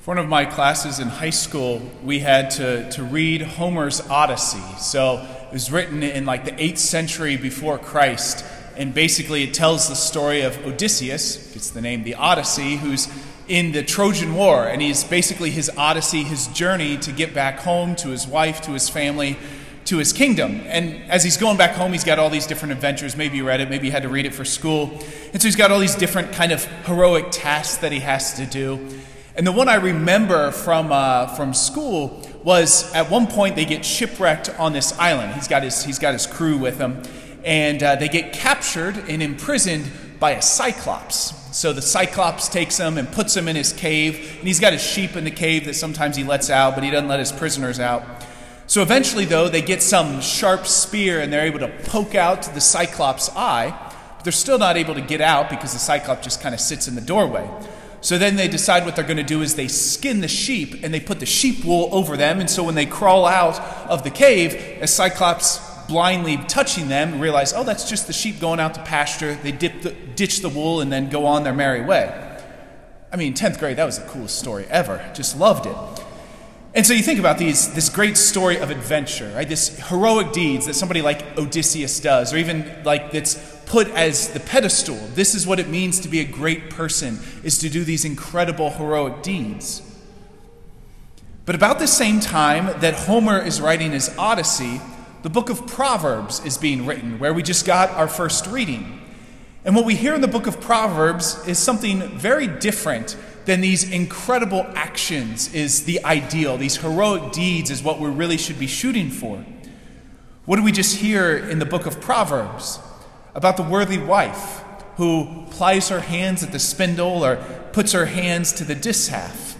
For one of my classes in high school, we had to, to read Homer's Odyssey. So it was written in like the 8th century before Christ. And basically, it tells the story of Odysseus, it's the name, the Odyssey, who's in the Trojan War. And he's basically his Odyssey, his journey to get back home to his wife, to his family, to his kingdom. And as he's going back home, he's got all these different adventures. Maybe you read it, maybe you had to read it for school. And so he's got all these different kind of heroic tasks that he has to do. And the one I remember from, uh, from school was at one point they get shipwrecked on this island. He's got his, he's got his crew with him. And uh, they get captured and imprisoned by a cyclops. So the cyclops takes him and puts him in his cave. And he's got his sheep in the cave that sometimes he lets out, but he doesn't let his prisoners out. So eventually, though, they get some sharp spear and they're able to poke out the Cyclops' eye, but they're still not able to get out because the Cyclops just kind of sits in the doorway. So then they decide what they're going to do is they skin the sheep and they put the sheep wool over them. And so when they crawl out of the cave, as Cyclops blindly touching them realize, oh, that's just the sheep going out to pasture. They dip the, ditch the wool and then go on their merry way. I mean, 10th grade, that was the coolest story ever. Just loved it. And so you think about these, this great story of adventure, right? This heroic deeds that somebody like Odysseus does, or even like that's put as the pedestal. This is what it means to be a great person, is to do these incredible heroic deeds. But about the same time that Homer is writing his Odyssey, the book of Proverbs is being written, where we just got our first reading. And what we hear in the book of Proverbs is something very different than these incredible actions is the ideal. These heroic deeds is what we really should be shooting for. What do we just hear in the book of Proverbs? About the worthy wife who plies her hands at the spindle or puts her hands to the distaff.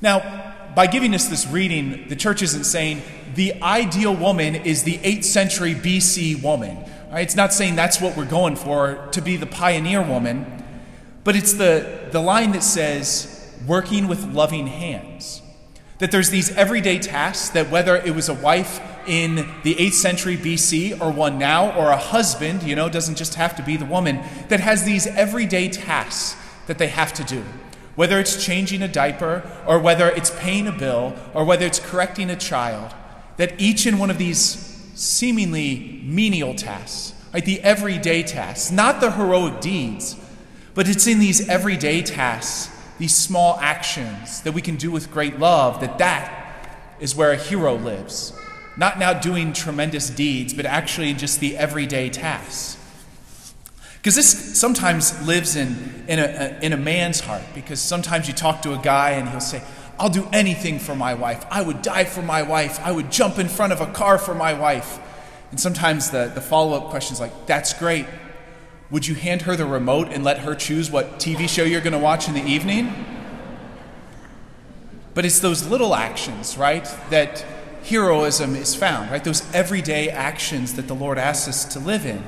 Now, by giving us this reading, the church isn't saying the ideal woman is the 8th century BC woman. Right? It's not saying that's what we're going for, to be the pioneer woman. But it's the, the line that says, working with loving hands. That there's these everyday tasks that whether it was a wife in the 8th century BC or one now, or a husband, you know, doesn't just have to be the woman, that has these everyday tasks that they have to do. Whether it's changing a diaper, or whether it's paying a bill, or whether it's correcting a child, that each and one of these seemingly menial tasks, right, the everyday tasks, not the heroic deeds, but it's in these everyday tasks, these small actions that we can do with great love, that that is where a hero lives. Not now doing tremendous deeds, but actually just the everyday tasks. Because this sometimes lives in, in, a, in a man's heart, because sometimes you talk to a guy and he'll say, I'll do anything for my wife. I would die for my wife. I would jump in front of a car for my wife. And sometimes the, the follow up question is like, That's great. Would you hand her the remote and let her choose what TV show you're going to watch in the evening? But it's those little actions, right, that heroism is found, right? Those everyday actions that the Lord asks us to live in.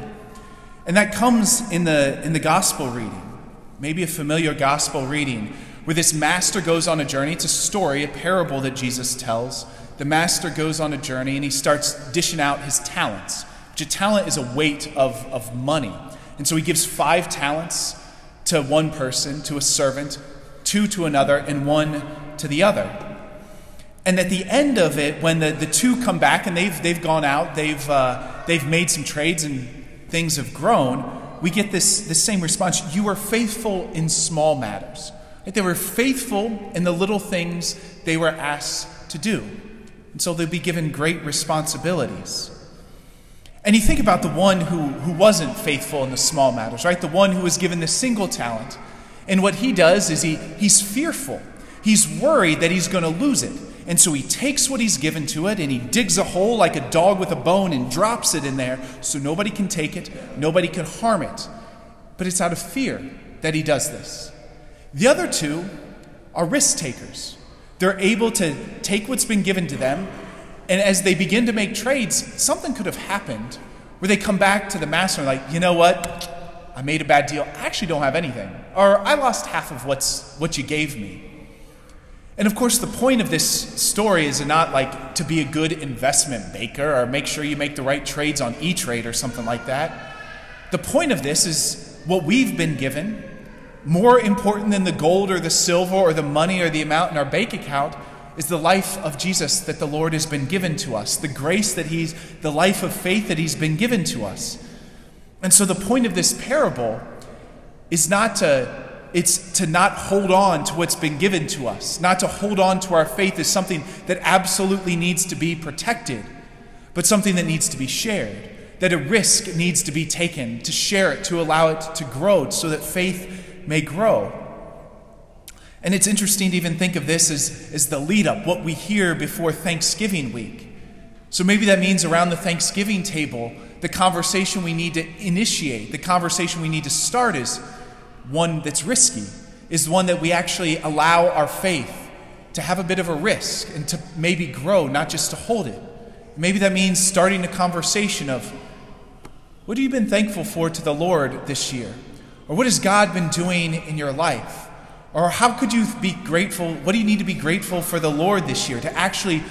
And that comes in the, in the gospel reading, maybe a familiar gospel reading, where this master goes on a journey. It's a story, a parable that Jesus tells. The master goes on a journey and he starts dishing out his talents, which a talent is a weight of, of money. And so he gives five talents to one person, to a servant, two to another, and one to the other. And at the end of it, when the, the two come back and they've, they've gone out, they've, uh, they've made some trades and things have grown, we get this, this same response You were faithful in small matters. Right? They were faithful in the little things they were asked to do. And so they'll be given great responsibilities. And you think about the one who, who wasn't faithful in the small matters, right? The one who was given the single talent. And what he does is he, he's fearful. He's worried that he's going to lose it. And so he takes what he's given to it and he digs a hole like a dog with a bone and drops it in there so nobody can take it, nobody can harm it. But it's out of fear that he does this. The other two are risk takers. They're able to take what's been given to them and as they begin to make trades, something could have happened where they come back to the master and like, you know what? I made a bad deal. I actually don't have anything. Or I lost half of what's what you gave me. And of course, the point of this story is not like to be a good investment banker or make sure you make the right trades on E Trade or something like that. The point of this is what we've been given more important than the gold or the silver or the money or the amount in our bank account is the life of Jesus that the Lord has been given to us, the grace that He's, the life of faith that He's been given to us. And so the point of this parable is not to it's to not hold on to what's been given to us, not to hold on to our faith as something that absolutely needs to be protected, but something that needs to be shared, that a risk needs to be taken to share it, to allow it to grow, so that faith may grow. And it's interesting to even think of this as, as the lead up, what we hear before Thanksgiving week. So maybe that means around the Thanksgiving table, the conversation we need to initiate, the conversation we need to start is one that's risky, is one that we actually allow our faith to have a bit of a risk and to maybe grow, not just to hold it. Maybe that means starting a conversation of what have you been thankful for to the Lord this year? Or what has God been doing in your life? Or how could you be grateful? What do you need to be grateful for the Lord this year to actually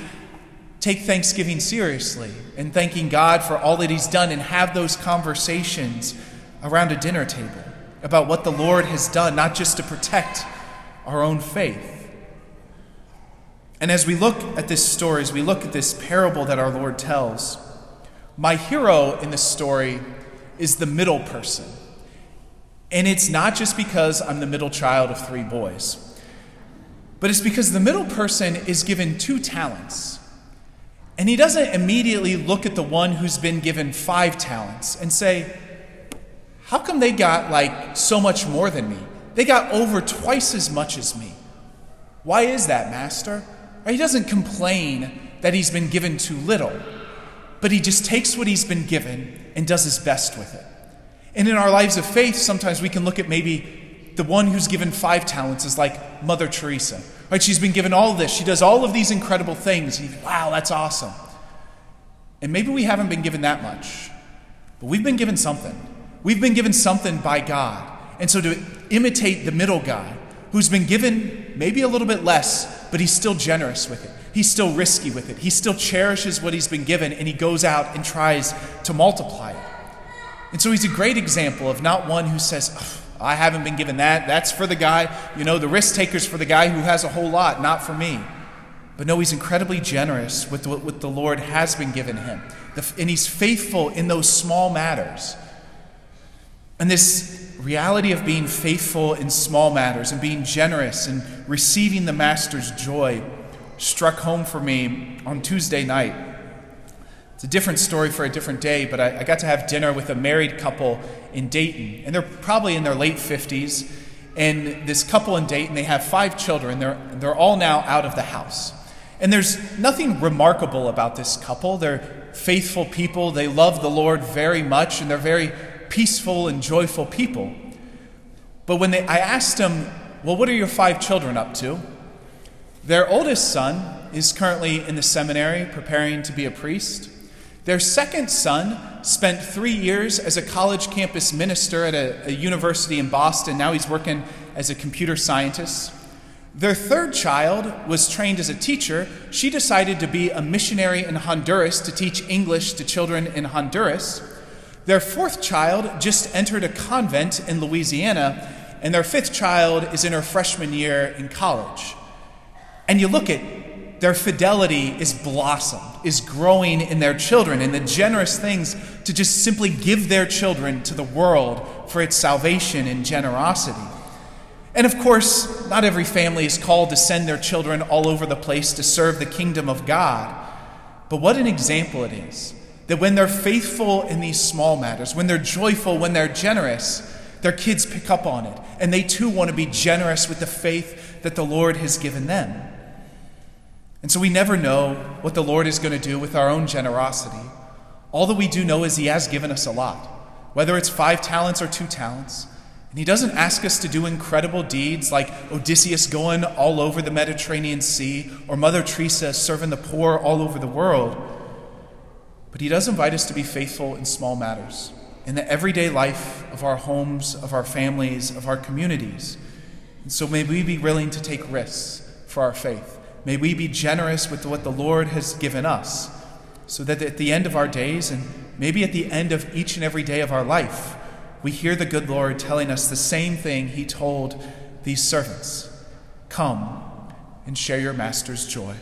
take Thanksgiving seriously and thanking God for all that He's done and have those conversations around a dinner table about what the Lord has done, not just to protect our own faith. And as we look at this story, as we look at this parable that our Lord tells, my hero in this story is the middle person. And it's not just because I'm the middle child of three boys, but it's because the middle person is given two talents. And he doesn't immediately look at the one who's been given five talents and say, How come they got like so much more than me? They got over twice as much as me. Why is that, Master? He doesn't complain that he's been given too little, but he just takes what he's been given and does his best with it. And in our lives of faith, sometimes we can look at maybe the one who's given five talents is like Mother Teresa. Right? She's been given all this. She does all of these incredible things. Think, wow, that's awesome. And maybe we haven't been given that much, but we've been given something. We've been given something by God. And so to imitate the middle guy, who's been given maybe a little bit less, but he's still generous with it. He's still risky with it. He still cherishes what he's been given and he goes out and tries to multiply it. And so he's a great example of not one who says, I haven't been given that. That's for the guy, you know, the risk taker's for the guy who has a whole lot, not for me. But no, he's incredibly generous with what the Lord has been given him. And he's faithful in those small matters. And this reality of being faithful in small matters and being generous and receiving the Master's joy struck home for me on Tuesday night. It's a different story for a different day, but I, I, got to have dinner with a married couple in Dayton, and they're probably in their late 50s. And this couple in Dayton, they have five children. They're, they're all now out of the house. And there's nothing remarkable about this couple. They're faithful people, they love the Lord very much, and they're very peaceful and joyful people. But when they, I asked them, Well, what are your five children up to? Their oldest son is currently in the seminary preparing to be a priest. Their second son spent three years as a college campus minister at a, a, university in Boston. Now he's working as a computer scientist. Their third child was trained as a teacher. She decided to be a missionary in Honduras to teach English to children in Honduras. Their fourth child just entered a convent in Louisiana, and their fifth child is in her freshman year in college. And you look at their fidelity is blossomed, is growing in their children, and the generous things to just simply give their children to the world for its salvation and generosity. And of course, not every family is called to send their children all over the place to serve the kingdom of God. But what an example it is that when they're faithful in these small matters, when they're joyful, when they're generous, their kids pick up on it. And they too want to be generous with the faith that the Lord has given them. And so we never know what the Lord is going to do with our own generosity. All that we do know is He has given us a lot, whether it's five talents or two talents. And He doesn't ask us to do incredible deeds like Odysseus going all over the Mediterranean Sea or Mother Teresa serving the poor all over the world. But He does invite us to be faithful in small matters, in the everyday life of our homes, of our families, of our communities. And so may we be willing to take risks for our faith. May we be generous with what the Lord has given us, so that at the end of our days, and maybe at the end of each and every day of our life, we hear the good Lord telling us the same thing he told these servants Come and share your master's joy.